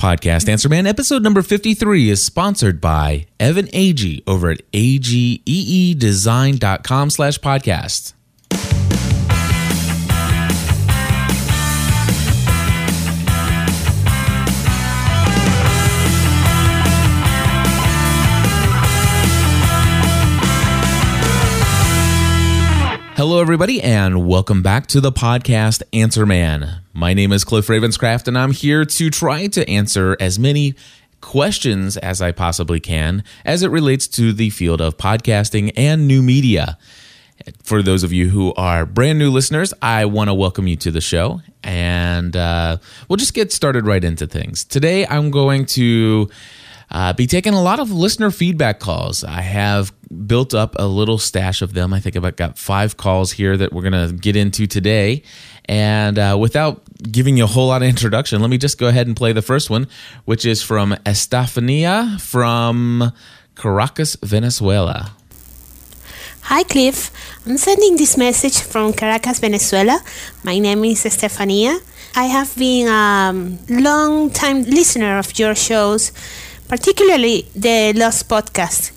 Podcast Answer Man episode number 53 is sponsored by Evan Agee over at ageedesign.com slash podcast. Hello, everybody, and welcome back to the podcast Answer Man. My name is Cliff Ravenscraft, and I'm here to try to answer as many questions as I possibly can as it relates to the field of podcasting and new media. For those of you who are brand new listeners, I want to welcome you to the show, and uh, we'll just get started right into things. Today, I'm going to uh, be taking a lot of listener feedback calls. I have built up a little stash of them. I think I've got five calls here that we're going to get into today. And uh, without giving you a whole lot of introduction, let me just go ahead and play the first one, which is from Estefania from Caracas, Venezuela. Hi, Cliff. I'm sending this message from Caracas, Venezuela. My name is Estefania. I have been a long time listener of your shows particularly the last podcast.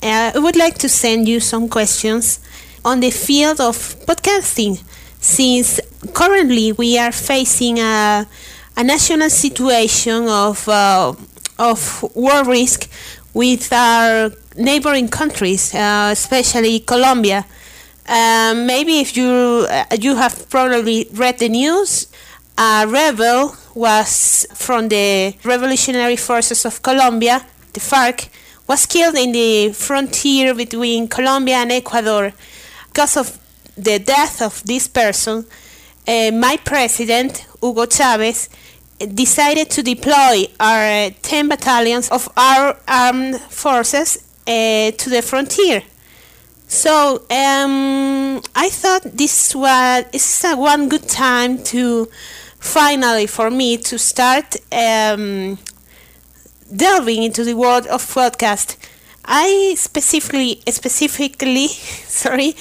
Uh, I would like to send you some questions on the field of podcasting, since currently we are facing a, a national situation of, uh, of war risk with our neighboring countries, uh, especially Colombia. Um, maybe if you uh, you have probably read the news, a rebel was from the Revolutionary Forces of Colombia, the FARC, was killed in the frontier between Colombia and Ecuador. Because of the death of this person, uh, my president, Hugo Chavez, decided to deploy our uh, 10 battalions of our armed forces uh, to the frontier. So um, I thought this was is a one good time to finally for me to start um, delving into the world of podcast. I specifically, specifically, sorry,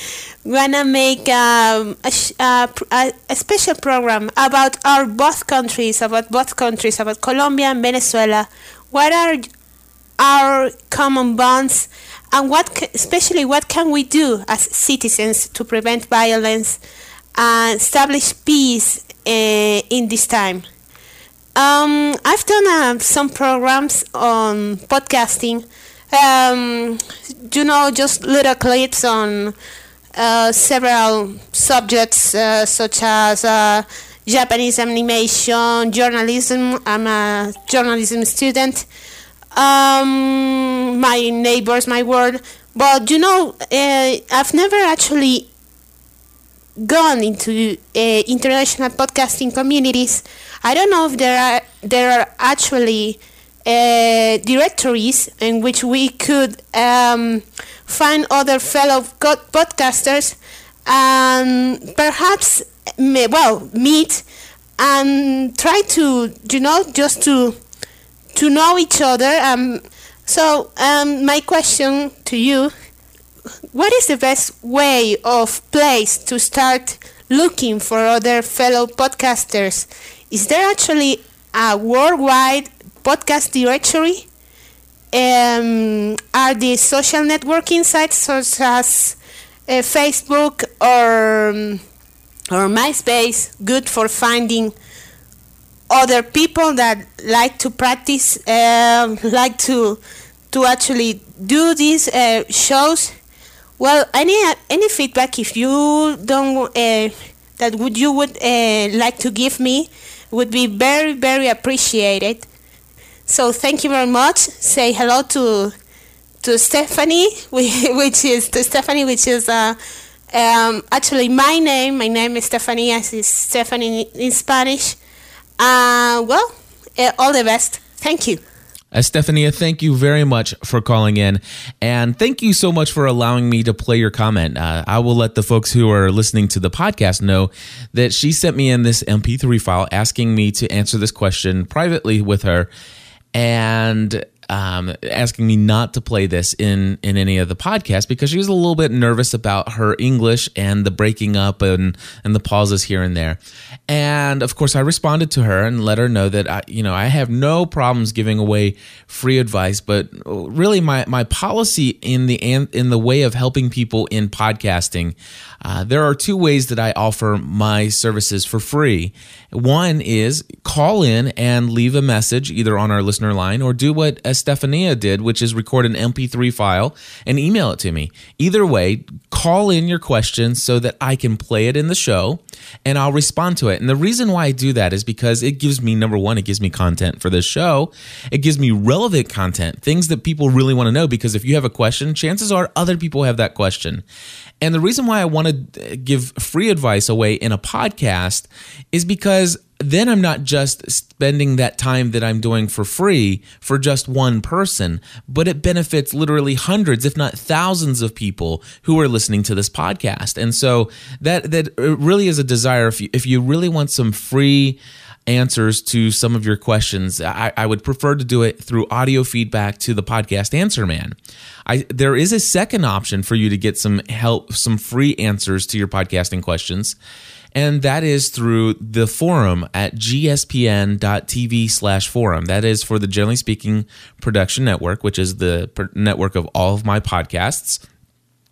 wanna make um, a, a, a, special program about our both countries, about both countries, about Colombia and Venezuela. What are our common bonds, and what, especially, what can we do as citizens to prevent violence and establish peace in this time. Um, I've done uh, some programs on podcasting. Um, you know, just little clips on uh, several subjects uh, such as uh, Japanese animation, journalism. I'm a journalism student. Um, my neighbors, my world. But you know, uh, I've never actually gone into uh, international podcasting communities. I don't know if there are there are actually uh, directories in which we could um, find other fellow podcasters and perhaps well meet and try to you know just to to know each other. Um, so um, my question to you what is the best way of place to start looking for other fellow podcasters? Is there actually a worldwide podcast directory? Um, are the social networking sites such as uh, Facebook or um, or MySpace good for finding other people that like to practice, uh, like to to actually do these uh, shows? Well, any any feedback if you don't uh, that would you would uh, like to give me would be very very appreciated. So thank you very much. Say hello to to Stephanie, which is to Stephanie, which is uh, um, actually my name. My name is Stephanie, as is Stephanie in Spanish. Uh, well, uh, all the best. Thank you. Estefania, thank you very much for calling in. And thank you so much for allowing me to play your comment. Uh, I will let the folks who are listening to the podcast know that she sent me in this MP3 file asking me to answer this question privately with her. And um, asking me not to play this in in any of the podcasts because she was a little bit nervous about her English and the breaking up and and the pauses here and there. And of course, I responded to her and let her know that I, you know I have no problems giving away free advice, but really my my policy in the in the way of helping people in podcasting, uh, there are two ways that I offer my services for free. One is call in and leave a message either on our listener line or do what Estefania did, which is record an MP3 file and email it to me. Either way, call in your questions so that I can play it in the show and I'll respond to it. And the reason why I do that is because it gives me, number one, it gives me content for this show. It gives me relevant content, things that people really want to know. Because if you have a question, chances are other people have that question. And the reason why I want to give free advice away in a podcast is because then I'm not just spending that time that I'm doing for free for just one person, but it benefits literally hundreds, if not thousands of people who are listening to this podcast. And so that that uh, really is a desire if you, if you really want some free answers to some of your questions, I, I, would prefer to do it through audio feedback to the podcast Answer Man. I, there is a second option for you to get some help, some free answers to your podcasting questions, and that is through the forum at gspn.tv slash forum. That is for the Generally Speaking Production Network, which is the network of all of my podcasts.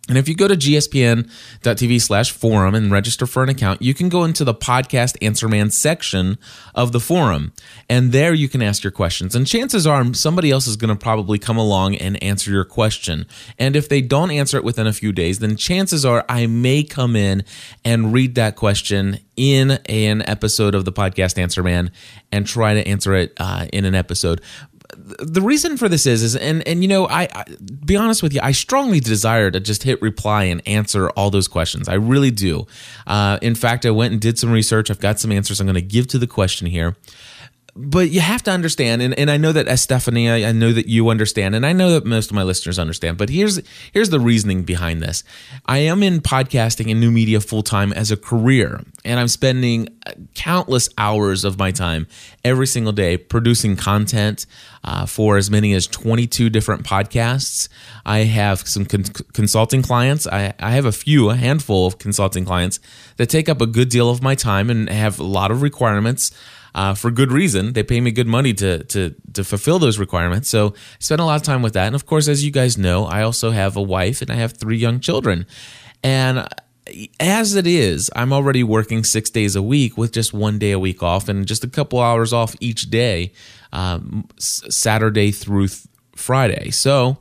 And if you go to gspn.tv slash forum and register for an account, you can go into the podcast Answer Man section of the forum. And there you can ask your questions. And chances are somebody else is going to probably come along and answer your question. And if they don't answer it within a few days, then chances are I may come in and read that question in an episode of the podcast Answer Man and try to answer it uh, in an episode the reason for this is is and and you know I, I, be honest with you I strongly desire to just hit reply and answer all those questions I really do. Uh, in fact, I went and did some research. I've got some answers I'm going to give to the question here but you have to understand, and, and I know that Estefania, I know that you understand, and I know that most of my listeners understand. But here's here's the reasoning behind this. I am in podcasting and new media full time as a career, and I'm spending countless hours of my time every single day producing content uh, for as many as 22 different podcasts. I have some con- consulting clients. I, I have a few, a handful of consulting clients that take up a good deal of my time and have a lot of requirements uh, for good reason. They pay me good money to to to fulfill those requirements. So I spend a lot of time with that. And of course, as you guys know, I also have a wife and I have three young children. And as it is, I'm already working six days a week with just one day a week off and just a couple hours off each day, um, Saturday through th- Friday. So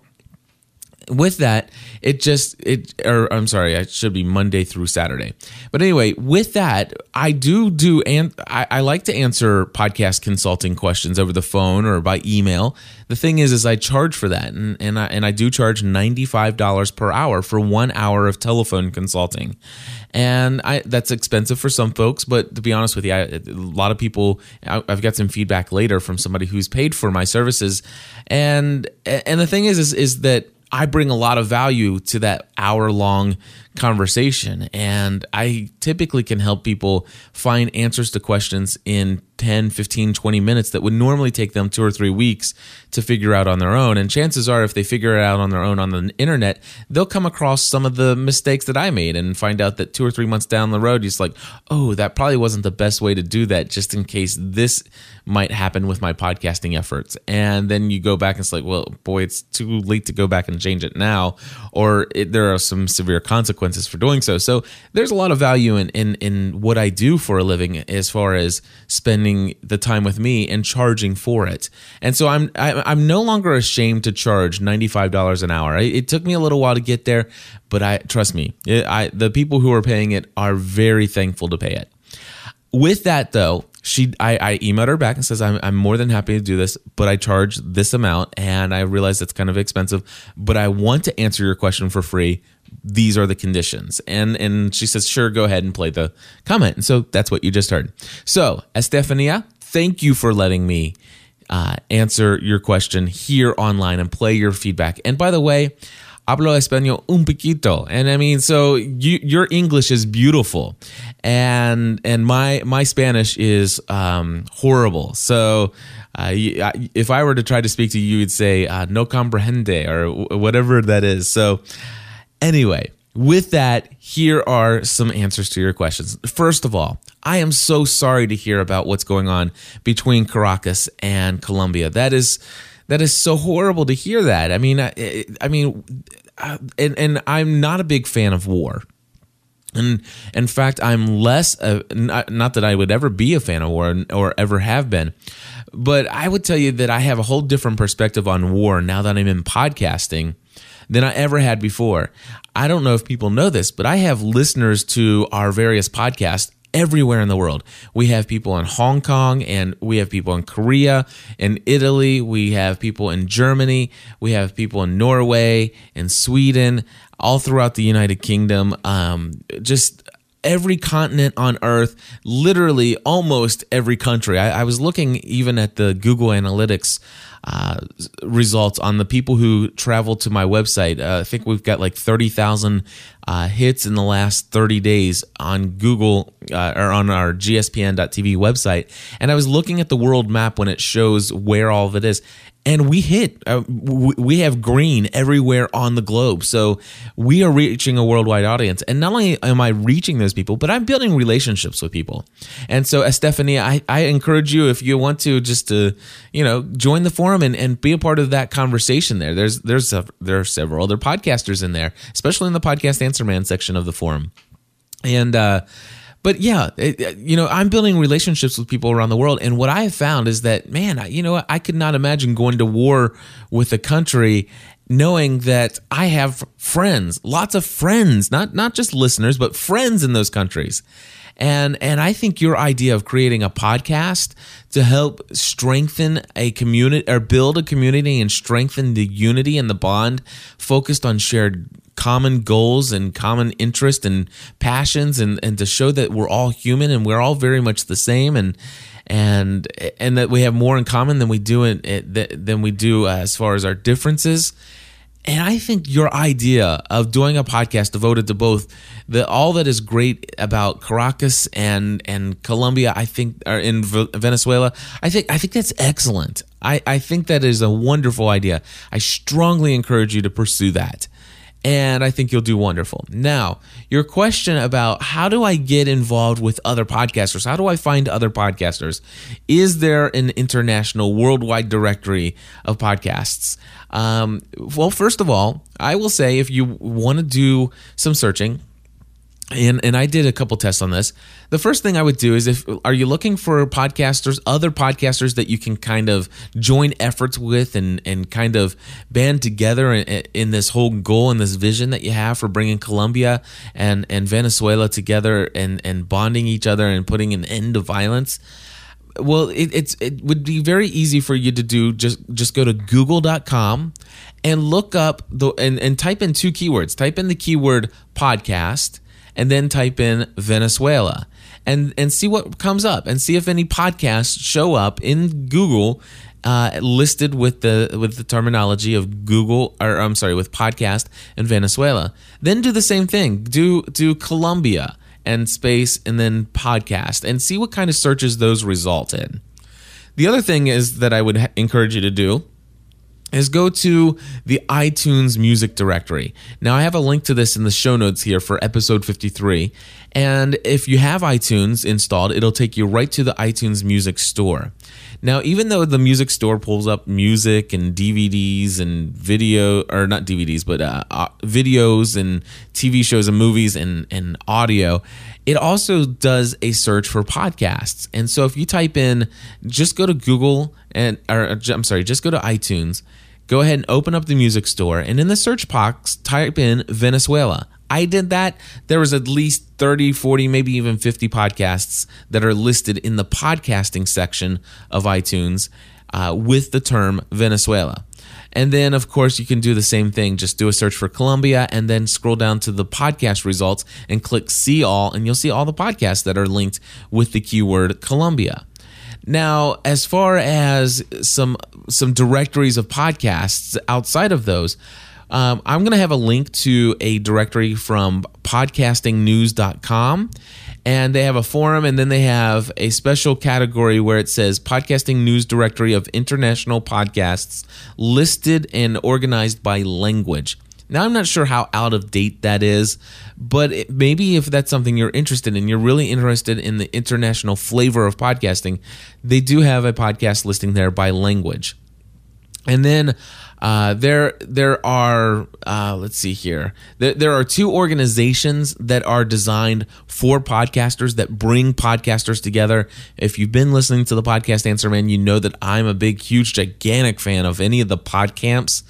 with that, it just it or I'm sorry, it should be Monday through Saturday. But anyway, with that, I do do and I, I, like to answer podcast consulting questions over the phone or by email. The thing is, is I charge for that, and and I and I do charge ninety five dollars per hour for one hour of telephone consulting, and I that's expensive for some folks. But to be honest with you, I, a lot of people I've got some feedback later from somebody who's paid for my services, and and the thing is, is is that I bring a lot of value to that hour long conversation. And I typically can help people find answers to questions in 10, 15, 20 minutes that would normally take them two or three weeks to figure out on their own. And chances are, if they figure it out on their own on the internet, they'll come across some of the mistakes that I made and find out that two or three months down the road, he's like, oh, that probably wasn't the best way to do that, just in case this might happen with my podcasting efforts. And then you go back and it's like, well, boy, it's too late to go back and change it now, or it, there are some severe consequences for doing so. So there's a lot of value in, in, in what I do for a living as far as spending the time with me and charging for it. And so I'm, I, am i am no longer ashamed to charge $95 an hour. It took me a little while to get there, but I trust me, it, I, the people who are paying it are very thankful to pay it. With that though, she I, I emailed her back and says I'm, I'm more than happy to do this but i charge this amount and i realize it's kind of expensive but i want to answer your question for free. These are the conditions. And and she says sure go ahead and play the comment. And so that's what you just heard. So estefania thank you for letting me uh, answer your question here online and play your feedback. And by the way hablo español un poquito. And I mean, so you, your English is beautiful, and and my my Spanish is um, horrible. So. Uh, if I were to try to speak to you, you'd say uh, "no comprehende" or whatever that is. So, anyway, with that, here are some answers to your questions. First of all, I am so sorry to hear about what's going on between Caracas and Colombia. That is that is so horrible to hear that. I mean, I, I mean, uh, and and I'm not a big fan of war. And in fact, I'm less, uh, not, not that I would ever be a fan of war or ever have been, but I would tell you that I have a whole different perspective on war now that I'm in podcasting than I ever had before. I don't know if people know this, but I have listeners to our various podcasts everywhere in the world. We have people in Hong Kong and we have people in Korea, in Italy, we have people in Germany, we have people in Norway, in Sweden, all throughout the United Kingdom. Um, just every continent on earth, literally almost every country. I, I was looking even at the Google Analytics uh, results on the people who travel to my website. Uh, I think we've got like 30,000 uh, hits in the last 30 days on Google uh, or on our gspn.tv website. And I was looking at the world map when it shows where all of it is and we hit uh, we have green everywhere on the globe. So we are reaching a worldwide audience. And not only am i reaching those people but i'm building relationships with people. And so estefania I, I encourage you if you want to just to you know join the forum and, and be a part of that conversation there. There's there's a, there are several other podcasters in there especially in the podcast answer man section of the forum. And uh but yeah, it, you know, I'm building relationships with people around the world, and what I have found is that, man, you know, I could not imagine going to war with a country knowing that I have friends, lots of friends, not not just listeners, but friends in those countries. And and I think your idea of creating a podcast to help strengthen a community or build a community and strengthen the unity and the bond focused on shared common goals and common interest and passions and, and to show that we're all human and we're all very much the same and and and that we have more in common than we do in, eh, than we do uh, as far as our differences and I think your idea of doing a podcast devoted to both the all that is great about Caracas and and Colombia, I think, or in Venezuela, I think I think that's excellent. I, I think that is a wonderful idea. I strongly encourage you to pursue that and I think you'll do wonderful. Now, your question about how do I get involved with other podcasters? How do I find other podcasters? Is there an international, worldwide directory of podcasts? Um, well, first of all, I will say if you want to do some searching, and and I did a couple tests on this. The first thing I would do is if are you looking for podcasters, other podcasters that you can kind of join efforts with and and kind of band together in, in this whole goal and this vision that you have for bringing Colombia and and Venezuela together and and bonding each other and putting an end to violence. Well, it, it's it would be very easy for you to do just just go to google.com and look up the and, and type in two keywords. Type in the keyword podcast and then type in Venezuela and and see what comes up and see if any podcasts show up in Google uh, listed with the with the terminology of Google or I'm sorry with podcast in Venezuela. Then do the same thing. Do do Colombia and space and then podcast and see what kind of searches those result in. The other thing is that I would encourage you to do is go to the iTunes music directory. Now, I have a link to this in the show notes here for episode 53. And if you have iTunes installed, it'll take you right to the iTunes music store. Now, even though the music store pulls up music and DVDs and video, or not DVDs, but uh, uh, videos and TV shows and movies and, and audio, it also does a search for podcasts. And so if you type in, just go to Google and, or I'm sorry, just go to iTunes go ahead and open up the music store and in the search box type in Venezuela. I did that. There was at least 30, 40, maybe even 50 podcasts that are listed in the podcasting section of iTunes uh, with the term Venezuela. And then, of course, you can do the same thing. Just do a search for Colombia and then scroll down to the podcast results and click see all, and you'll see all the podcasts that are linked with the keyword Colombia. Now, as far as some some directories of podcasts outside of those, um, I'm going to have a link to a directory from podcastingnews.com. And they have a forum, and then they have a special category where it says Podcasting News Directory of International Podcasts, listed and organized by language. Now, I'm not sure how out of date that is, but it, maybe if that's something you're interested in, you're really interested in the international flavor of podcasting, they do have a podcast listing there by language. And then uh, there there are uh, let's see here there, there are two organizations that are designed for podcasters that bring podcasters together. If you've been listening to the podcast Answer Man, you know that I'm a big, huge, gigantic fan of any of the podcamps.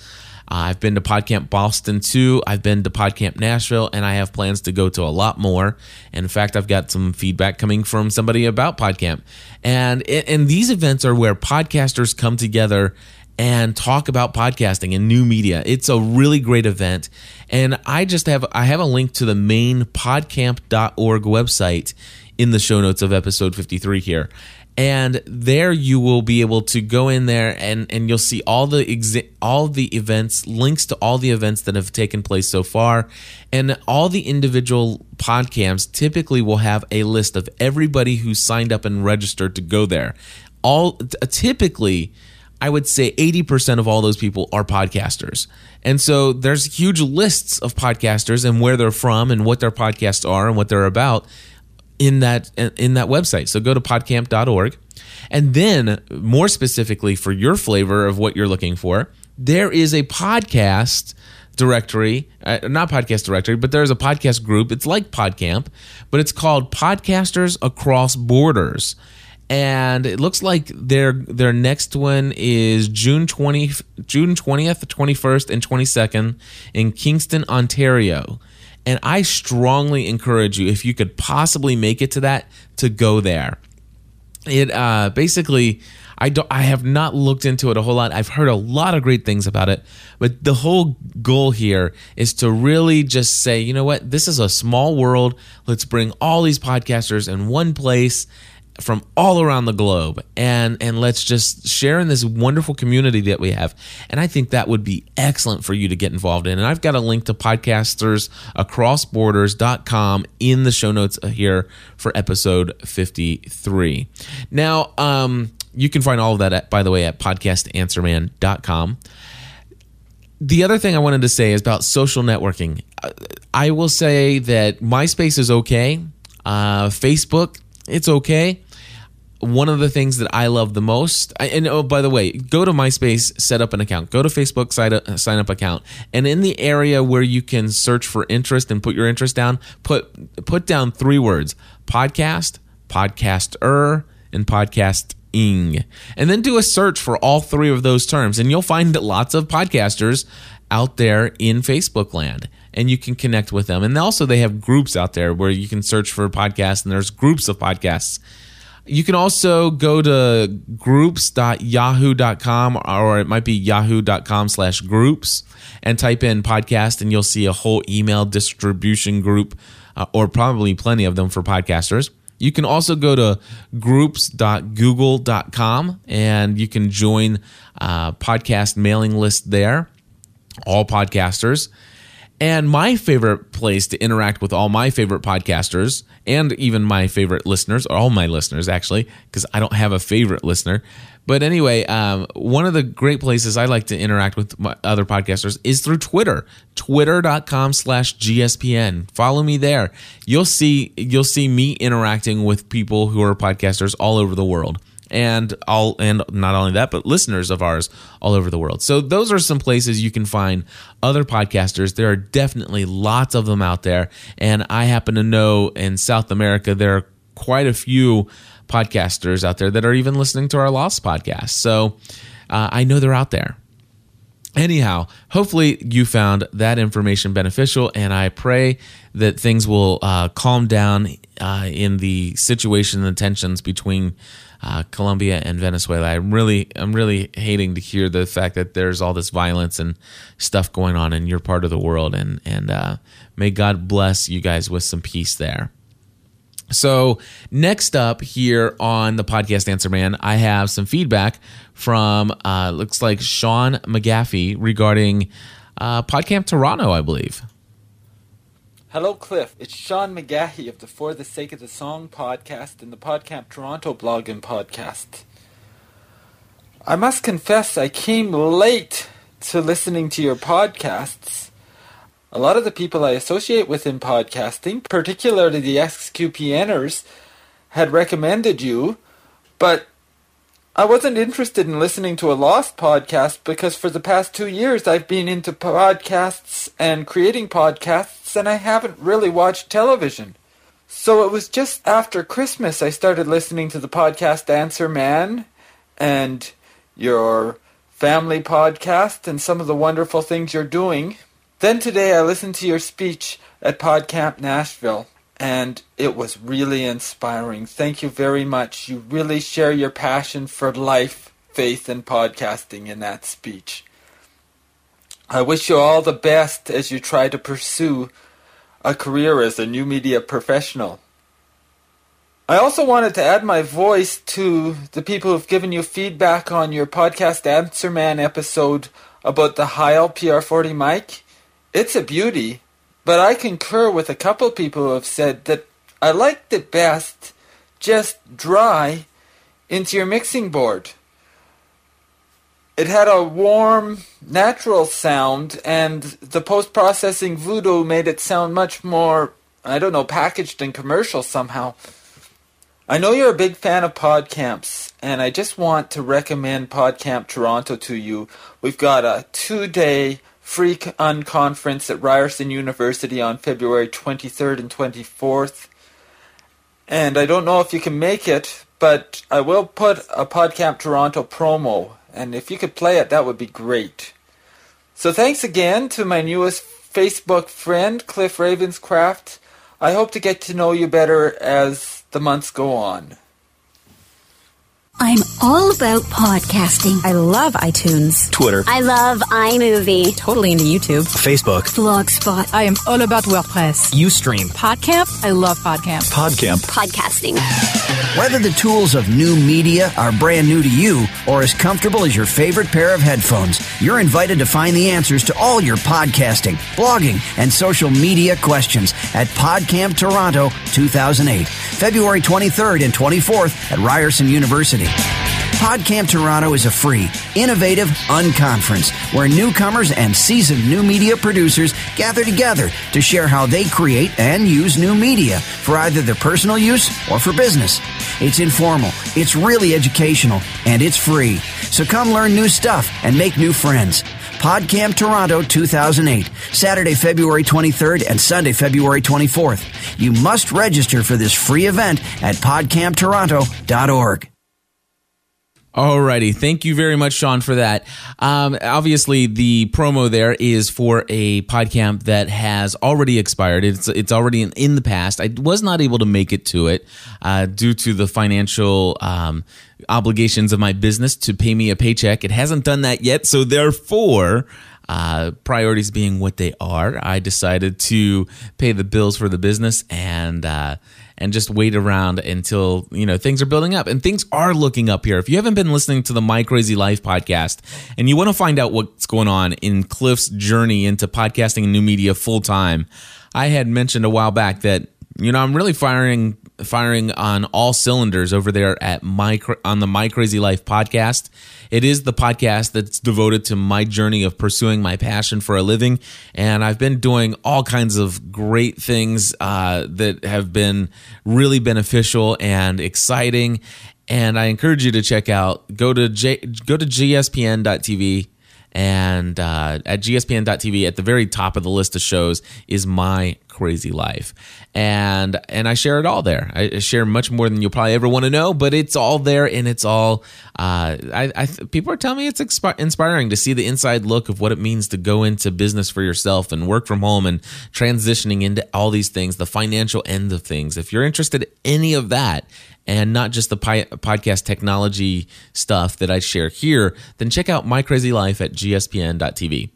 Uh, I've been to PodCamp Boston too. I've been to PodCamp Nashville, and I have plans to go to a lot more. And in fact, I've got some feedback coming from somebody about PodCamp. And and these events are where podcasters come together and talk about podcasting and new media. It's a really great event. And I just have I have a link to the main podcamp.org website in the show notes of episode 53 here. And there you will be able to go in there and, and you'll see all the exi- all the events, links to all the events that have taken place so far. And all the individual podcamps typically will have a list of everybody who signed up and registered to go there. All typically I would say 80% of all those people are podcasters. And so there's huge lists of podcasters and where they're from and what their podcasts are and what they're about in that in that website. So go to podcamp.org. And then more specifically for your flavor of what you're looking for, there is a podcast directory, uh, not podcast directory, but there's a podcast group. It's like PodCamp, but it's called Podcasters Across Borders and it looks like their their next one is June 20 June 20th, 21st and 22nd in Kingston, Ontario. And I strongly encourage you if you could possibly make it to that to go there. It uh basically I don't I have not looked into it a whole lot. I've heard a lot of great things about it, but the whole goal here is to really just say, you know what? This is a small world. Let's bring all these podcasters in one place from all around the globe. And and let's just share in this wonderful community that we have. And i think that would be excellent for you to get involved in. And i've got a link to podcastersacrossborders.com in the show notes here for episode 53 now um, you can find all of that at, by the way at podcastanswerman.com the other thing I wanted to say is about social networking. I will say that MySpace is okay. Uh, Facebook, it's okay one of the things that I love the most, and oh, by the way, go to MySpace, set up an account. Go to Facebook, sign up, sign up account, and in the area where you can search for interest and put your interest down, put put down three words: podcast, podcaster, and podcasting, and then do a search for all three of those terms, and you'll find lots of podcasters out there in Facebook land and you can connect with them. And also, they have groups out there where you can search for podcasts, and there's groups of podcasts you can also go to groups.yahoo.com or it might be yahoo.com slash groups and type in podcast and you'll see a whole email distribution group uh, or probably plenty of them for podcasters. You can also go to groups.google.com and you can join uh, podcast mailing list there, all podcasters. And my favorite place to interact with all my favorite podcasters and even my favorite listeners, all my listeners actually, because I don't have a favorite listener. But anyway, um, one of the great places I like to interact with other podcasters is through Twitter, twitter.com slash GSPN. Follow me there. You'll see, you'll see me interacting with people who are podcasters all over the world and all and not only that but listeners of ours all over the world. So those are some places you can find other podcasters. There are definitely lots of them out there. And i happen to know in south america there are quite a few podcasters out there that are even listening to our lost podcast. So uh, i know they're out there. Anyhow hopefully you found that information beneficial and i pray that things will uh, calm down uh, in the situation and the tensions between uh, Colombia and Venezuela. I'm really, I'm really hating to hear the fact that there's all this violence and stuff going on in your part of the world, and and uh, may God bless you guys with some peace there. So next up here on the podcast Answer Man, I have some feedback from uh, looks like Sean McGaffey regarding uh, PodCamp Toronto, I believe. Hello, Cliff. It's Sean McGahey of the For the Sake of the Song podcast and the PodCamp Toronto blog and podcast. I must confess, I came late to listening to your podcasts. A lot of the people I associate with in podcasting, particularly the SQPNers, had recommended you, but I wasn't interested in listening to a lost podcast because for the past two years I've been into podcasts and creating podcasts and I haven't really watched television. So it was just after Christmas I started listening to the podcast Answer Man and your family podcast and some of the wonderful things you're doing. Then today I listened to your speech at PodCamp Nashville and it was really inspiring. Thank you very much. You really share your passion for life, faith, and podcasting in that speech. I wish you all the best as you try to pursue a career as a new media professional. I also wanted to add my voice to the people who've given you feedback on your podcast Answer Man episode about the Heil PR40 mic. It's a beauty, but I concur with a couple people who have said that I liked it best just dry into your mixing board. It had a warm, natural sound, and the post processing voodoo made it sound much more, I don't know, packaged and commercial somehow. I know you're a big fan of PodCamps, and I just want to recommend PodCamp Toronto to you. We've got a two day free unconference at Ryerson University on February 23rd and 24th. And I don't know if you can make it, but I will put a PodCamp Toronto promo, and if you could play it, that would be great. So thanks again to my newest Facebook friend, Cliff Ravenscraft. I hope to get to know you better as the months go on. I'm all about podcasting. I love iTunes, Twitter, I love iMovie. totally into YouTube, Facebook, Blogspot. I am all about WordPress. Ustream, Podcamp, I love Podcamp. PodCamp. Podcasting. Whether the tools of new media are brand new to you or as comfortable as your favorite pair of headphones, you're invited to find the answers to all your podcasting, blogging, and social media questions at PodCamp Toronto 2008, February 23rd and 24th at Ryerson University. PodCamp Toronto is a free, innovative unconference where newcomers and seasoned new media producers gather together to share how they create and use new media for either their personal use or for business. It's informal, it's really educational, and it's free. So come learn new stuff and make new friends. PodCamp Toronto 2008, Saturday, February 23rd and Sunday, February 24th. You must register for this free event at podcamptoronto.org. Alrighty, thank you very much, Sean, for that. Um, obviously, the promo there is for a podcamp that has already expired. It's it's already in, in the past. I was not able to make it to it uh, due to the financial um, obligations of my business to pay me a paycheck. It hasn't done that yet, so therefore. Uh, priorities being what they are, I decided to pay the bills for the business and uh, and just wait around until you know things are building up and things are looking up here. If you haven't been listening to the My Crazy Life podcast and you want to find out what's going on in Cliff's journey into podcasting and new media full time, I had mentioned a while back that you know I'm really firing firing on all cylinders over there at my on the My Crazy Life podcast. It is the podcast that's devoted to my journey of pursuing my passion for a living, and I've been doing all kinds of great things uh, that have been really beneficial and exciting. And I encourage you to check out go to J, go to gspn.tv and uh, at gspn.tv at the very top of the list of shows is my crazy life. And and i share it all there. I share much more than you'll probably ever want to know but it's all there and it's all uh, I, I people are telling me it's expi- inspiring to see the inside look of what it means to go into business for yourself and work from home and transitioning into all these things the financial end of things. If you're interested in any of that and not just the pi- podcast technology stuff that I share here, then check out My Crazy Life at gspn.tv.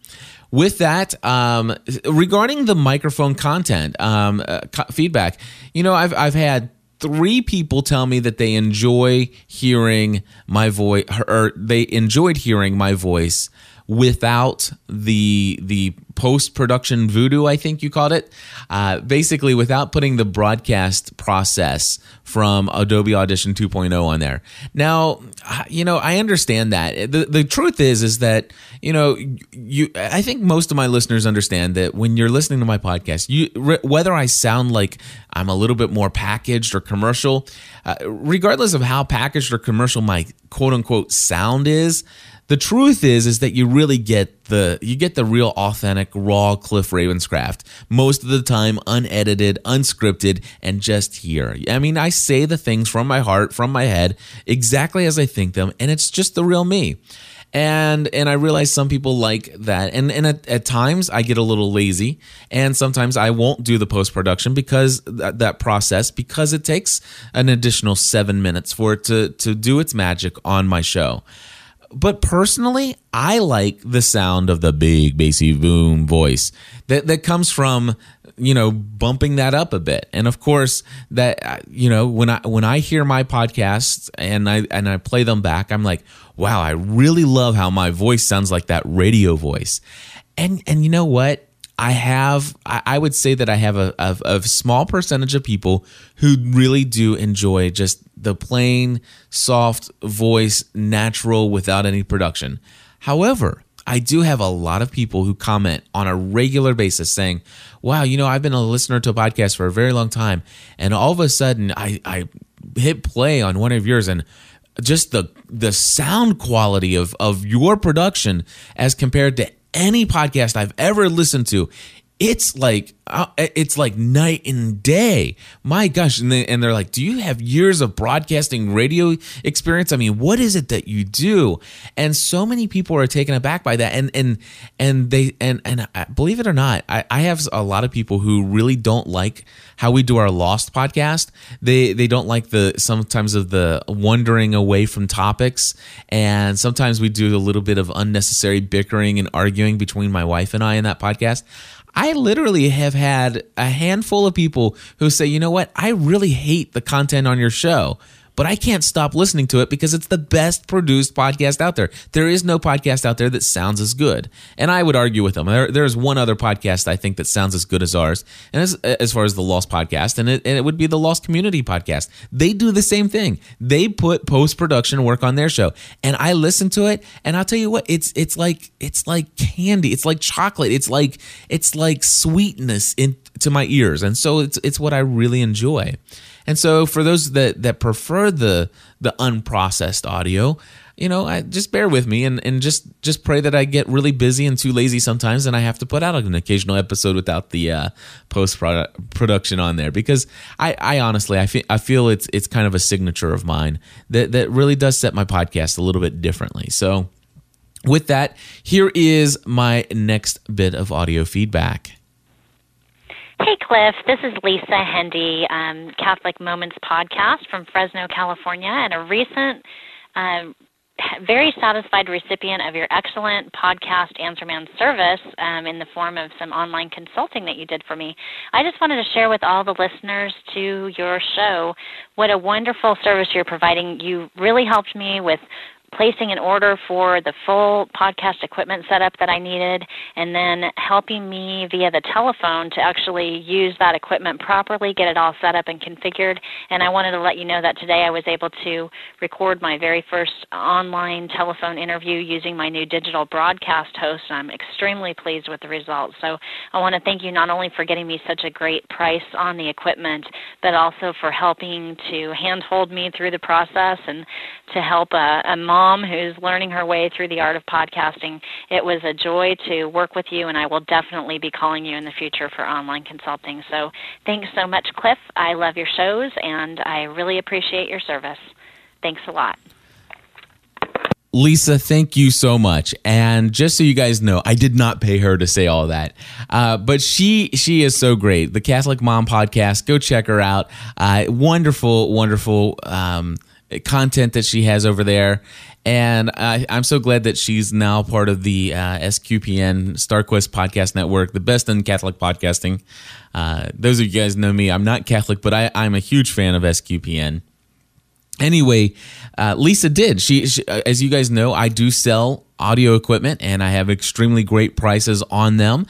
With that, um, regarding the microphone content um, uh, co- feedback, you know, I've I've had three people tell me that they enjoy hearing my voice, or they enjoyed hearing my voice without the the post production voodoo, I think you called it. Uh, basically, without putting the broadcast process from Adobe Audition 2.0 on there. Now, uh, you know, I understand that. The the truth is, is that you know, you. I think most of my listeners understand that when you're listening to my podcast, you whether I sound like I'm a little bit more packaged or commercial, uh, regardless of how packaged or commercial my quote unquote sound is the truth is is that you really get the you get the real authentic raw cliff ravenscraft most of the time unedited unscripted and just here. I mean i say the things from my heart from my head exactly as i think them and it's just the real me. And and i realize some people like that. And and at, at times i get a little lazy and sometimes i won't do the post-production because that, that process because it takes an additional seven minutes for it to to do its magic on my show but personally, I like the sound of the big bassy boom voice that that comes from you know bumping that up a bit. And of course, that you know when I when I hear my podcasts and I and I play them back, I'm like, wow, I really love how my voice sounds like that radio voice. And and you know what? I have, I would say that I have a, a, a, small percentage of people who really do enjoy just the plain, soft voice, natural, without any production. However, I do have a lot of people who comment on a regular basis saying, wow, you know, I've been a listener to a podcast for a very long time. And all of a sudden, I, I hit play on one of yours and just the the sound quality of of your production as compared to any podcast I've ever listened to, it's like uh, it's like night and day. My gosh, and, they, and they're like, "Do you have years of broadcasting radio experience? I mean, what is it that you do?" And so many people are taken aback by that, and and and they and and believe it or not, I, I have a lot of people who really don't like how we do our Lost podcast. They they don't like the sometimes of the wandering away from topics, and sometimes we do a little bit of unnecessary bickering and arguing between my wife and I in that podcast. I literally have had a handful of people who say, you know what, I really hate the content on your show but I can't stop listening to it because it's the best produced podcast out there. There is no podcast out there that sounds as good. And I would argue with them. There, there's one other podcast I think that sounds as good as ours, and as, as far as the Lost podcast, and it, and it would be the Lost Community podcast. They do the same thing. They put post production work on their show, and I listen to it, and I'll tell you what, it's it's like it's like candy. It's like chocolate. It's like it's like sweetness in to my ears, and so it's it's what I really enjoy. And so for those that that prefer the the unprocessed audio, you know, I just bear with me and, and just just pray that I get really busy and too lazy sometimes, and I have to put out an occasional episode without the uh, post production on there because I, I honestly I feel I feel it's it's kind of a signature of mine that that really does set my podcast a little bit differently. So with that, here is my next bit of audio feedback. Hey, Cliff. This is Lisa Hendey, um, Catholic Moments podcast from Fresno, California, and a recent, um, very satisfied recipient of your excellent podcast Answerman service um, in the form of some online consulting that you did for me. I just wanted to share with all the listeners to your show what a wonderful service you're providing. You really helped me with placing an order for the full podcast equipment setup that I needed, and then helping me via the telephone to actually use that equipment properly, get it all set up and configured. And I wanted to let you know that today I was able to record my very first online telephone interview using my new digital broadcast host. I'm extremely pleased with the results. So I want to thank you not only for getting me such a great price on the equipment, but also for helping to handhold me through the process and to help a, a mom who's learning her way through the art of podcasting. It was a joy to work with you, and I will definitely be calling you in the future for online consulting. So thanks so much, Cliff. I love your shows, and I really appreciate your service. Thanks a lot. Lisa, thank you so much. And just so you guys know, I did not pay her to say all that, uh, but she she is so great. The Catholic Mom Podcast, go check her out. Uh, wonderful, wonderful. Um, content that she has over there And I, I'm so glad that she's now part of the uh, SQPN StarQuest Podcast Network, the best in Catholic podcasting. Uh, those of you guys know me, I'm not Catholic, but I, I'm a huge fan of SQPN. Anyway, uh, Lisa did. She, she, uh, as you guys know, I do sell audio equipment, and I have extremely great prices on them.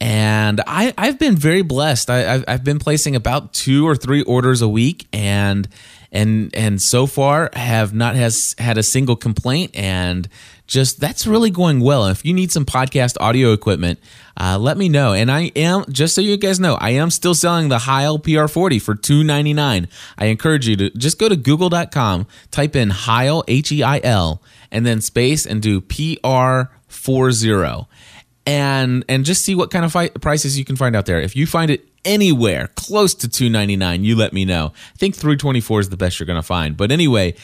And I, I've been very blessed. I, I've been placing about two or three orders a week, and and and so far have not has had a single complaint and just that's really going well. If you need some podcast audio equipment uh, let me know. And i am just so you guys know i am still selling the heil pr40 for 299 i encourage you to just go to google.com type in heil h-e-i-l and then space and do pr40 and and just see what kind of fi- prices you can find out there. If you find it anywhere close to 299 you let me know. I think 324 is the best you're going to find. But anyway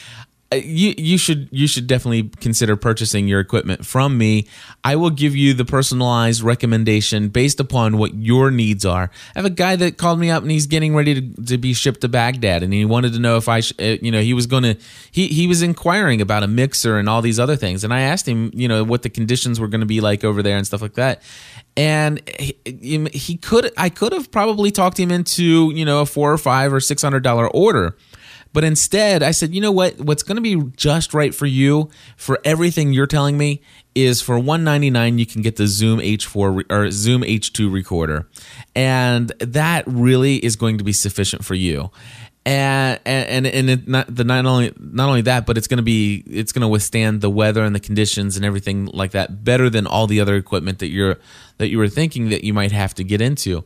you you should you should definitely consider purchasing your equipment from me. I will give you the personalized recommendation based upon what your needs are. I have a guy that called me up and he's getting ready to, to be shipped to Baghdad and he wanted to know if I sh- uh, you know he was going to he he was inquiring about a mixer and all these other things and I asked him you know what the conditions were going to be like over there and stuff like that and he, he could I could have probably talked him into you know a four or five or six hundred dollar order but instead, I said, you know what? What's going to be just right for you for everything you're telling me is for 199 you can get the Zoom H4 or Zoom H2 recorder. And that really is going to be sufficient for you. And and and it not the not only not only that, but it's going to be it's going to withstand the weather and the conditions and everything like that better than all the other equipment that you're that you were thinking that you might have to get into.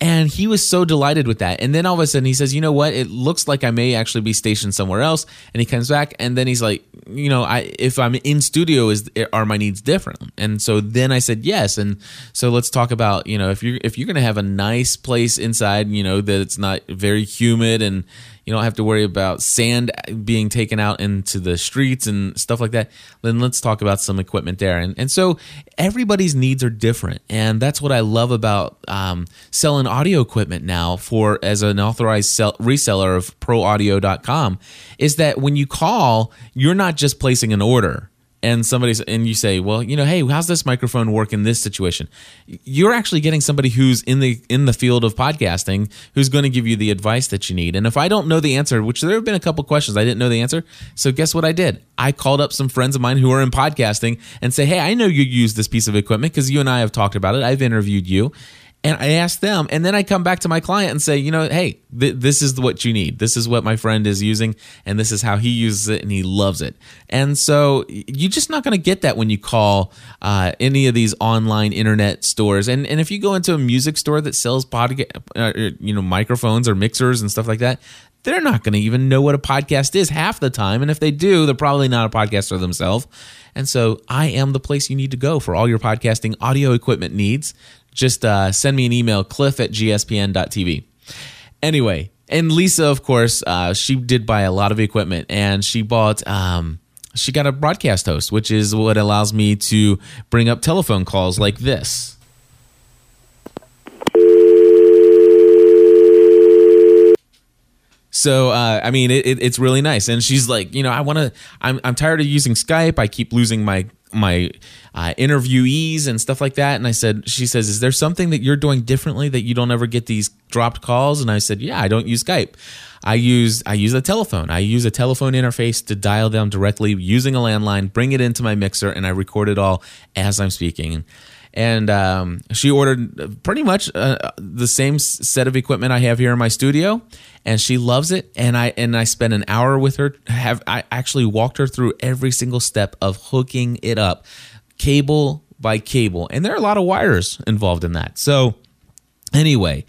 And he was so delighted with that. And then all of a sudden he says, you know what? It looks like I may actually be stationed somewhere else. And he comes back and then he's like, you know, I if I'm in studio, is are my needs different? And so then I said yes. And so let's talk about, you know, if you're if you're gonna have a nice place inside, you know, that it's not very humid and you don't have to worry about sand being taken out into the streets and stuff like that. Then let's talk about some equipment there. And and so everybody's needs are different, and that's what I love about um, selling audio equipment now for as an authorized sell, reseller of ProAudio.com is that when you call, you're not just placing an order and somebody's and you say well you know hey how's this microphone work in this situation? You're actually getting somebody who's in the in the field of podcasting who's going to give you the advice that you need. And if i don't know the answer which there have been a couple questions i didn't know the answer. So guess what i did? I called up some friends of mine who are in podcasting and say hey i know you use this piece of equipment because you and i have talked about it. I've interviewed you and I ask them, and then I come back to my client and say, you know, hey, th- this is what you need. This is what my friend is using, and this is how he uses it, and he loves it. And so you're just not going to get that when you call uh, any of these online internet stores. And and if you go into a music store that sells podcast, uh, you know, microphones or mixers and stuff like that, they're not going to even know what a podcast is half the time. And if they do, they're probably not a podcaster themselves. And so I am the place you need to go for all your podcasting audio equipment needs just uh, send me an email, cliff at gspn.tv. Anyway, and Lisa, of course, uh, she did buy a lot of equipment and she bought, um, she got a broadcast host, which is what allows me to bring up telephone calls like this. So uh, I mean, it, it, it's really nice, and she's like, you know, I want to. I'm I'm tired of using Skype. I keep losing my my uh, interviewees and stuff like that. And I said, she says, is there something that you're doing differently that you don't ever get these dropped calls? And I said, yeah, I don't use Skype. I use I use a telephone. I use a telephone interface to dial them directly using a landline, bring it into my mixer, and I record it all as I'm speaking. And um, she ordered pretty much uh, the same set of equipment I have here in my studio, and she loves it. And I and I spent an hour with her. Have I actually walked her through every single step of hooking it up, cable by cable, and there are a lot of wires involved in that. So anyway,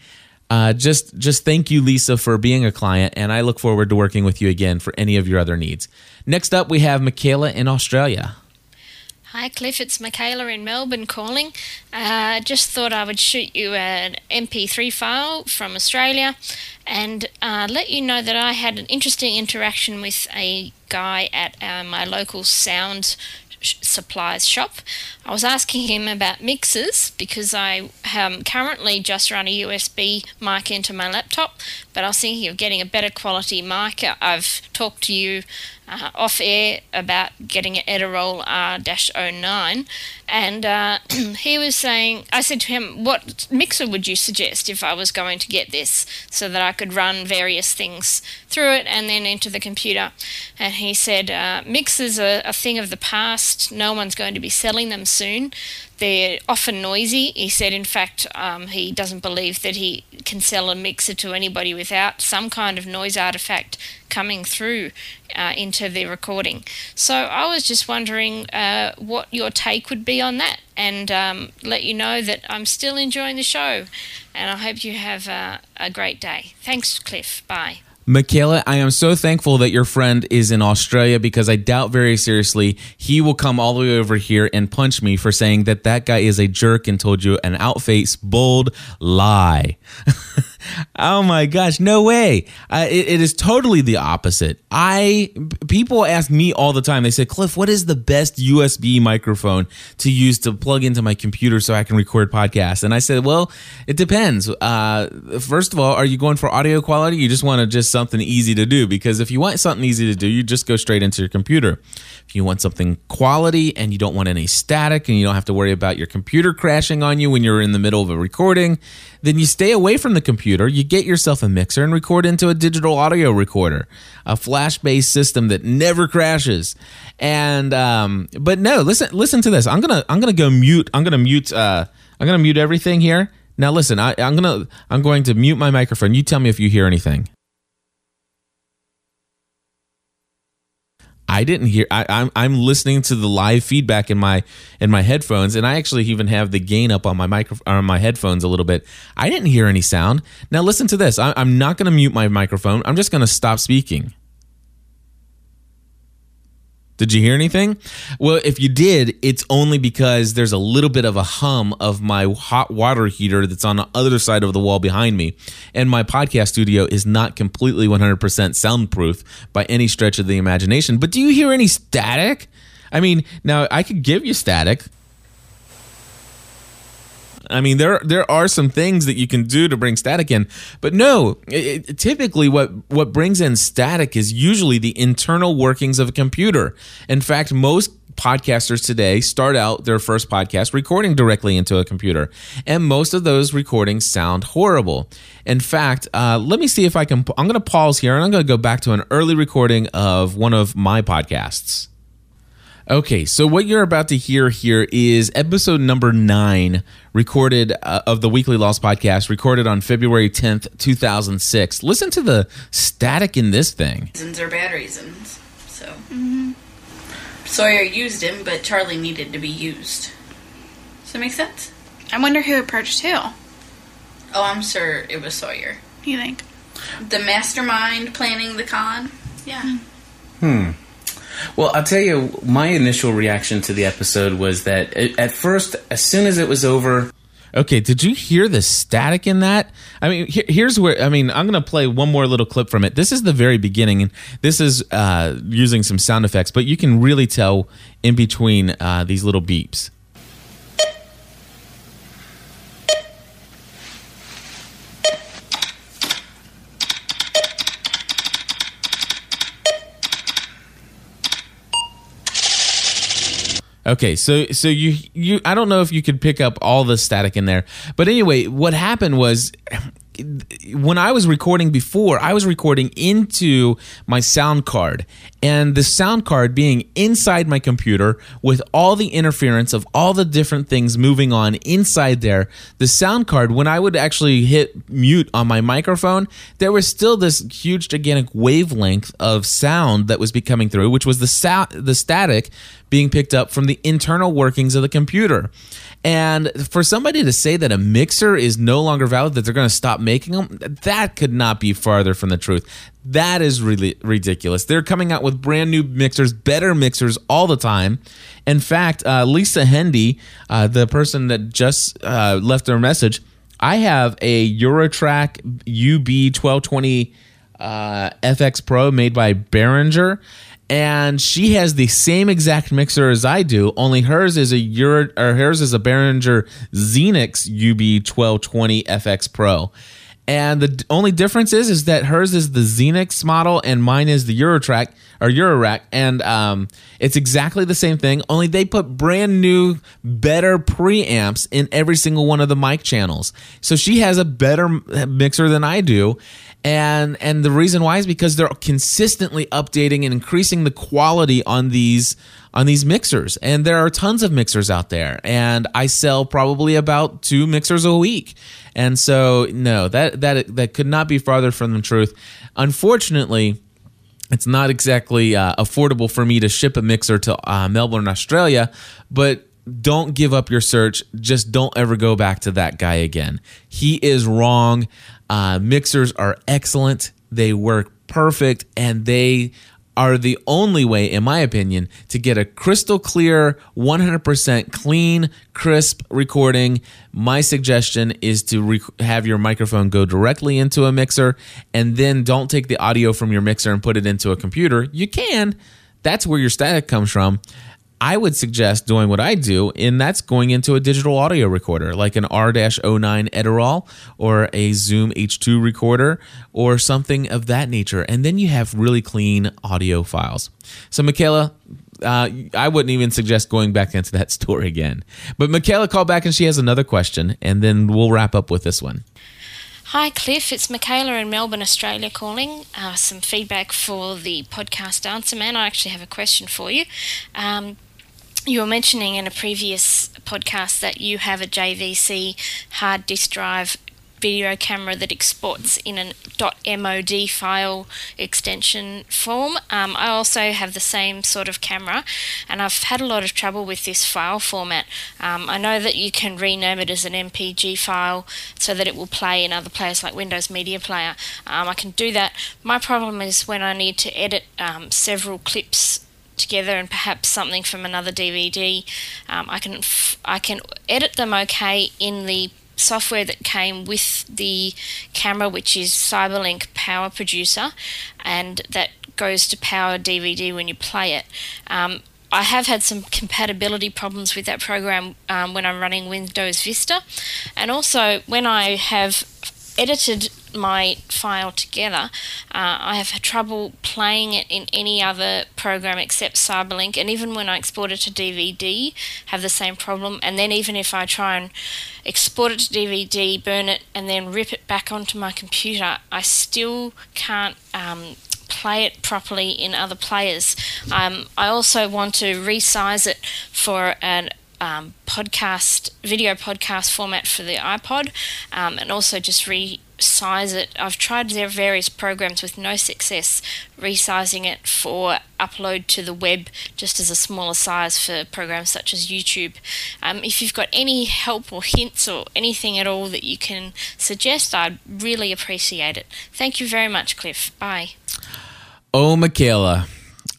uh, just just thank you, Lisa, for being a client, and I look forward to working with you again for any of your other needs. Next up, we have Michaela in Australia. Hi, Cliff. It's Michaela in Melbourne calling. Uh, just thought I would shoot you an MP3 file from Australia and uh, let you know that I had an interesting interaction with a guy at uh, my local sound supplies shop. I was asking him about mixers because I um, currently just run a USB mic into my laptop, but I was thinking of getting a better quality mic. I've talked to you uh, off air about getting an Edirol R-09, and uh, he was saying, I said to him, "What mixer would you suggest if I was going to get this, so that I could run various things through it and then into the computer?" And he said, uh, "Mixers are a thing of the past. No one's going to be selling them soon." They're often noisy. He said, in fact, um, he doesn't believe that he can sell a mixer to anybody without some kind of noise artifact coming through uh, into the recording. So I was just wondering uh, what your take would be on that and um, let you know that I'm still enjoying the show and I hope you have uh, a great day. Thanks, Cliff. Bye. Michaela, I am so thankful that your friend is in Australia because I doubt very seriously he will come all the way over here and punch me for saying that that guy is a jerk and told you an outface bold lie. oh my gosh, no way. Uh, it, it is totally the opposite. I people ask me all the time. They say, "Cliff, what is the best USB microphone to use to plug into my computer so I can record podcasts?" And I said, "Well, it depends. Uh, first of all, are you going for audio quality? You just want to just something easy to do because if you want something easy to do, you just go straight into your computer. If you want something quality and you don't want any static and you don't have to worry about your computer crashing on you when you're in the middle of a recording, then you stay away from the computer. You get yourself a mixer and record into a digital audio recorder, a flash-based system that never crashes. And um, but no, listen, listen to this. I'm gonna I'm gonna go mute. I'm gonna mute. Uh, I'm gonna mute everything here. Now listen, I, I'm gonna I'm going to mute my microphone. You tell me if you hear anything. I didn't hear. I, I'm I'm listening to the live feedback in my in my headphones, and I actually even have the gain up on my micro on my headphones a little bit. I didn't hear any sound. Now listen to this. I, I'm not going to mute my microphone. I'm just going to stop speaking. Did you hear anything? Well, if you did, it's only because there's a little bit of a hum of my hot water heater that's on the other side of the wall behind me. And my podcast studio is not completely 100% soundproof by any stretch of the imagination. But do you hear any static? I mean, now I could give you static. I mean, there there are some things that you can do to bring static in, but no. It, it, typically, what what brings in static is usually the internal workings of a computer. In fact, most podcasters today start out their first podcast recording directly into a computer, and most of those recordings sound horrible. In fact, uh, let me see if I can. I'm going to pause here, and I'm going to go back to an early recording of one of my podcasts. Okay, so what you're about to hear here is episode number nine, recorded uh, of the Weekly Lost podcast, recorded on February 10th, 2006. Listen to the static in this thing. Reasons are bad reasons. So Sawyer used him, but Charlie needed to be used. Does that make sense? I wonder who approached who. Oh, I'm sure it was Sawyer. You think? The mastermind planning the con. Yeah. Hmm. Well, I'll tell you, my initial reaction to the episode was that at first, as soon as it was over, Okay, did you hear the static in that? I mean, here, here's where I mean, I'm going to play one more little clip from it. This is the very beginning, and this is uh, using some sound effects, but you can really tell in between uh, these little beeps. Okay, so so you you I don't know if you could pick up all the static in there, but anyway, what happened was when I was recording before, I was recording into my sound card, and the sound card being inside my computer with all the interference of all the different things moving on inside there, the sound card, when I would actually hit mute on my microphone, there was still this huge, gigantic wavelength of sound that was be coming through, which was the the static being picked up from the internal workings of the computer. And for somebody to say that a mixer is no longer valid, that they're going to stop making them, that could not be farther from the truth. That is really ridiculous. They're coming out with brand new mixers, better mixers all the time. In fact, uh, Lisa Hendey, uh, the person that just uh, left their message, I have a Eurotrack UB1220 uh, FX Pro made by Behringer and she has the same exact mixer as I do, only hers is a Euro, or hers is a Behringer Xenyx UB1220 FX Pro. And the only difference is is that hers is the Xenyx model and mine is the Eurotrack or Eurorack, and um, it's exactly the same thing. Only they put brand new, better preamps in every single one of the mic channels. So she has a better mixer than I do, and and the reason why is because they're consistently updating and increasing the quality on these on these mixers. And there are tons of mixers out there. And i sell probably about two mixers a week. And so no that that that could not be farther from the truth. Unfortunately it's not exactly uh, affordable for me to ship a mixer to uh, melbourne australia. But don't give up your search just don't ever go back to that guy again he is wrong uh, mixers are excellent they work perfect and they are the only way, in my opinion, to get a crystal clear, 100% clean, crisp recording. My suggestion is to rec- have your microphone go directly into a mixer and then don't take the audio from your mixer and put it into a computer. You can. That's where your static comes from. I would suggest doing what I do, and that's going into a digital audio recorder like an R 09 Edirol or a Zoom H2 recorder or something of that nature. And then you have really clean audio files. So, Michaela, uh, I wouldn't even suggest going back into that store again. But Michaela called back and she has another question, and then we'll wrap up with this one. Hi, Cliff. It's Michaela in Melbourne, Australia, calling. Uh, some feedback for the podcast Answer Man. I actually have a question for you. Um, you were mentioning in a previous podcast that you have a JVC hard disk drive video camera that exports in a .mod file extension form. Um, I also have the same sort of camera, and I've had a lot of trouble with this file format. Um, I know that you can rename it as an MPG file so that it will play in other players like Windows Media Player. Um, I can do that. My problem is when I need to edit um, several clips together and perhaps something from another DVD. Um, I can f- I can edit them okay in the software that came with the camera, which is CyberLink Power Producer, and that goes to power DVD when you play it. Um, I have had some compatibility problems with that program um, when I'm running Windows Vista, and also when I have edited my file together, uh, I have had trouble playing it in any other program except CyberLink, and even when I export it to DVD, have the same problem. And then even if I try and export it to DVD, burn it, and then rip it back onto my computer, I still can't. Um, play it properly in other players. Um, I also want to resize it for an um, podcast, video podcast format for the iPod, um, and also just resize it. I've tried their various programs with no success, resizing it for upload to the web just as a smaller size for programs such as YouTube. Um, if you've got any help or hints or anything at all that you can suggest, I'd really appreciate it. Thank you very much, Cliff. Bye. Oh, Michaela,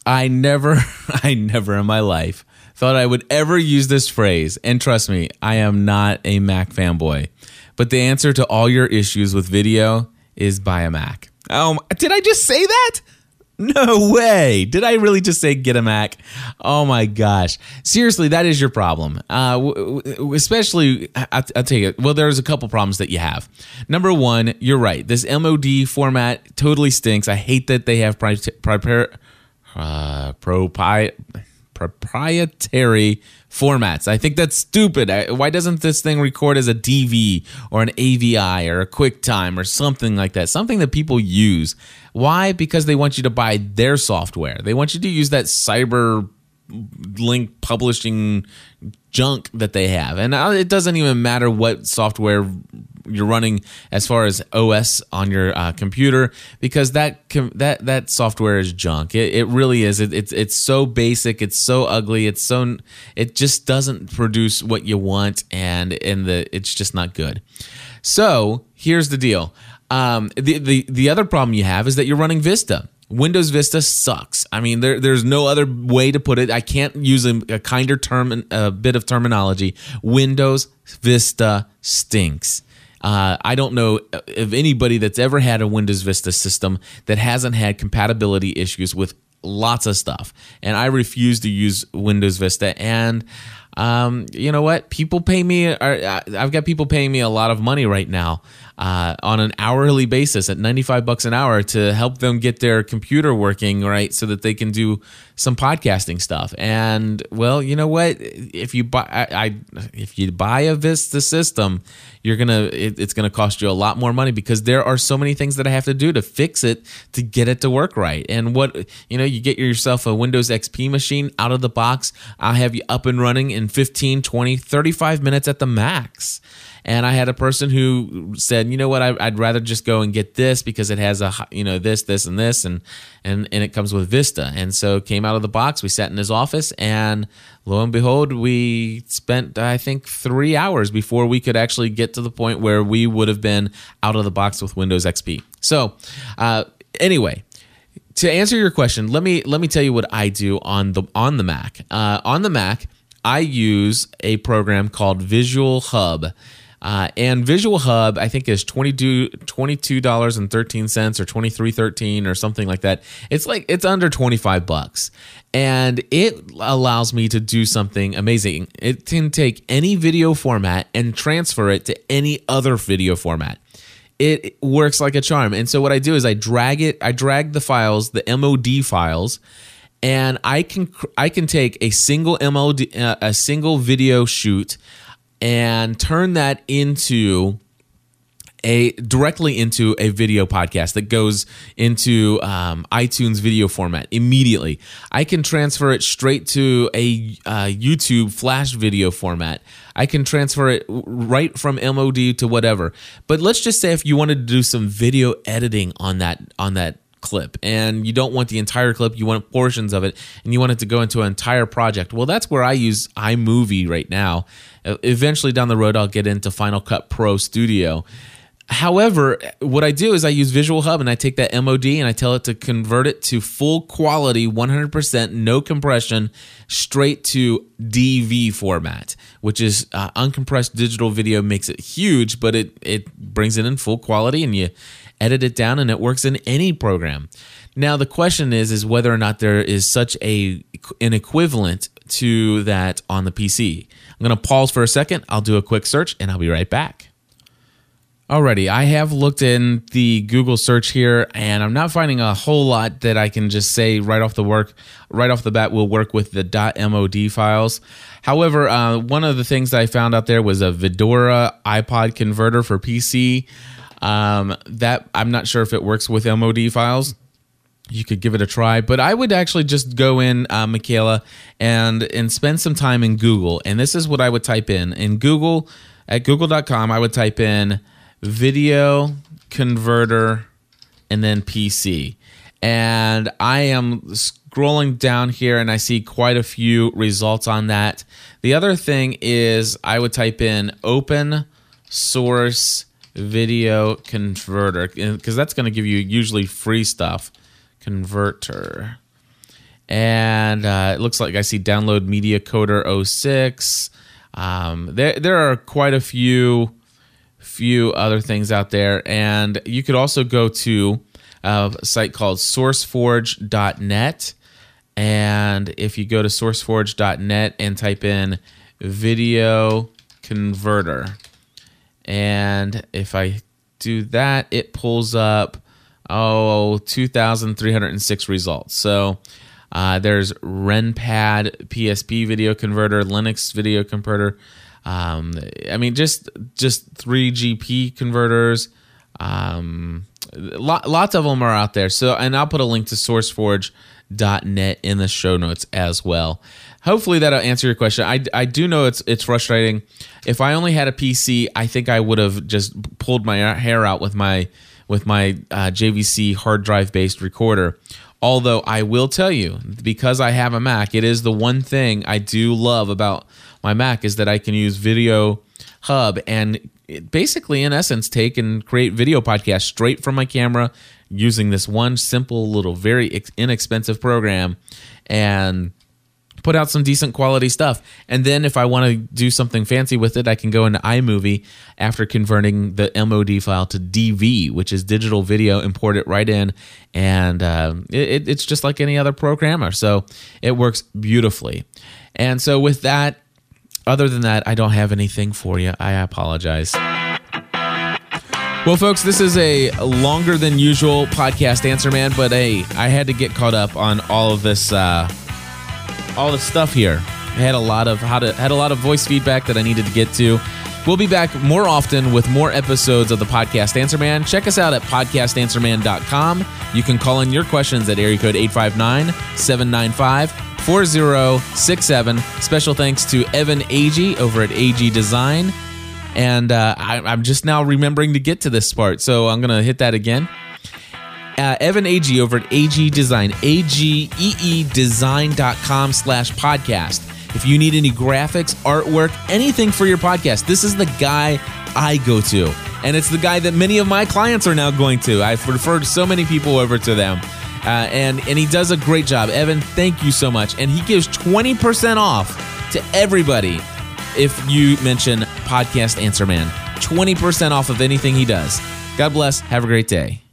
I never, I never in my life thought I would ever use this phrase. And trust me, I am not a Mac fanboy. But the answer to all your issues with video is buy a Mac. Um, did I just say that? No way. Did I really just say get a Mac? Oh my gosh. Seriously, that is your problem. Uh, w- w- especially, I- I'll tell you, well, there's a couple problems that you have. Number one, you're right. This MOD format totally stinks. I hate that they have pri- pri- uh, propi- proprietary formats. I think that's stupid. Why doesn't this thing record as a DV or an AVI or a QuickTime or something like that? Something that people use. Why? Because they want you to buy their software. They want you to use that cyber link publishing junk that they have. And uh, it doesn't even matter what software you're running as far as OS on your uh, computer because that com- that that software is junk. It, it really is. It, it's it's so basic. It's so ugly. It's so it just doesn't produce what you want, and and the it's just not good. So here's the deal. Um, the the the other problem you have is that you're running Vista. Windows Vista sucks. I mean, there, there's no other way to put it. I can't use a, a kinder term, a bit of terminology. Windows Vista stinks. Uh, I don't know of anybody that's ever had a Windows Vista system that hasn't had compatibility issues with lots of stuff. And I refuse to use Windows Vista. And um, you know what? People pay me. I've got people paying me a lot of money right now uh, on an hourly basis at 95 bucks an hour to help them get their computer working right so that they can do some podcasting stuff. And well, you know what? If you buy, I, I if you buy a Vista system, you're gonna it, it's gonna cost you a lot more money because there are so many things that I have to do to fix it to get it to work right. And what you know, you get yourself a Windows XP machine out of the box. I'll have you up and running in 15, 20, 35 minutes at the max. And I had a person who said, you know what, I, would rather just go and get this because it has a, you know, this, this, and this, and and and it comes with Vista. And so came out of the box. We sat in his office, and lo and behold, we spent I think three hours before we could actually get to the point where we would have been out of the box with Windows XP. So, uh, anyway, to answer your question, let me let me tell you what I do on the on the Mac. Uh, on the Mac, I use a program called Visual Hub. Uh, and Visual Hub, I think, is $22, dollars 13 cents or twenty three thirteen or something like that. It's like it's under 25 bucks. And it allows me to do something amazing. It can take any video format and transfer it to any other video format it works like a charm. And so what I do is I drag it, I drag the files, the MOD files, and I can I can take a single MOD uh, a single video shoot and turn that into a directly into a video podcast that goes into um, iTunes video format immediately. I can transfer it straight to a uh, YouTube Flash video format. I can transfer it right from MOD to whatever. But let's just say if you wanted to do some video editing on that on that clip and you don't want the entire clip you want portions of it and you want it to go into an entire project. Well that's where i use imovie right now. Eventually down the road i'll get into final cut pro studio. However, what I do is I use Visual Hub and I take that MOD and I tell it to convert it to full quality, 100%, no compression, straight to DV format, which is uh, uncompressed digital video makes it huge, but it, it brings it in full quality and you edit it down and it works in any program. Now the question is is whether or not there is such a an equivalent to that on the PC. I'm going to pause for a second. I'll do a quick search and I'll be right back. Alrighty, I have looked in the Google search here, and I'm not finding a whole lot that I can just say right off the work, right off the bat, will work with the .mod files. However, uh, one of the things that I found out there was a Videora iPod converter for PC. Um, that I'm not sure if it works with MOD files. You could give it a try, but I would actually just go in, uh, Michaela, and and spend some time in Google. And this is what I would type in in Google at Google.com. I would type in video converter and then PC. And I am scrolling down here and I see quite a few results on that. The other thing is I would type in open source video converter because that's going to give you usually free stuff. Converter. And uh, it looks like I see download media coder 06. Um, there, there are quite a few few other things out there. And you could also go to a site called sourceforge.net. And if you go to sourceforge.net and type in video converter, and if I do that, it pulls up, oh, 2,306 results. So uh, there's RenPad PSP video converter, Linux video converter, um, I mean, just just three GP converters. Um, lots of them are out there. So, and I'll put a link to SourceForge.net in the show notes as well. Hopefully that'll answer your question. I, I do know it's it's frustrating. If I only had a PC, I think I would have just pulled my hair out with my with my uh, JVC hard drive based recorder. Although I will tell you, because I have a Mac, it is the one thing I do love about my Mac is that I can use Video Hub and basically, in essence, take and create video podcasts straight from my camera using this one simple little, very inexpensive program and put out some decent quality stuff. And then if I want to do something fancy with it, I can go into iMovie after converting the MOD file to DV, which is digital video, import it right in, and uh, it, it's just like any other programmer. So it works beautifully. And so with that, other than that, I don't have anything for you. I apologize. Well, folks, this is a longer than usual podcast, Answer Man, but hey, I had to get caught up on all of this, uh, all the stuff here. I had a lot of how to had a lot of voice feedback that I needed to get to. We'll be back more often with more episodes of the podcast Answer Man. Check us out at podcastanswerman.com. You can call in your questions at area code 859 795 4067. Special thanks to Evan Agee over at Agee Design. And uh, I, I'm just now remembering to get to this part, so I'm going to hit that again. Uh, Evan Agee over at Agee Design, A-G-E-E design.com slash podcast. If you need any graphics, artwork, anything for your podcast, this is the guy I go to. And it's the guy that many of my clients are now going to. I've referred so many people over to them. Uh, and, and he does a great job. Evan, thank you so much. And he gives 20% off to everybody if you mention Podcast Answer Man. 20% off of anything he does. God bless. Have a great day.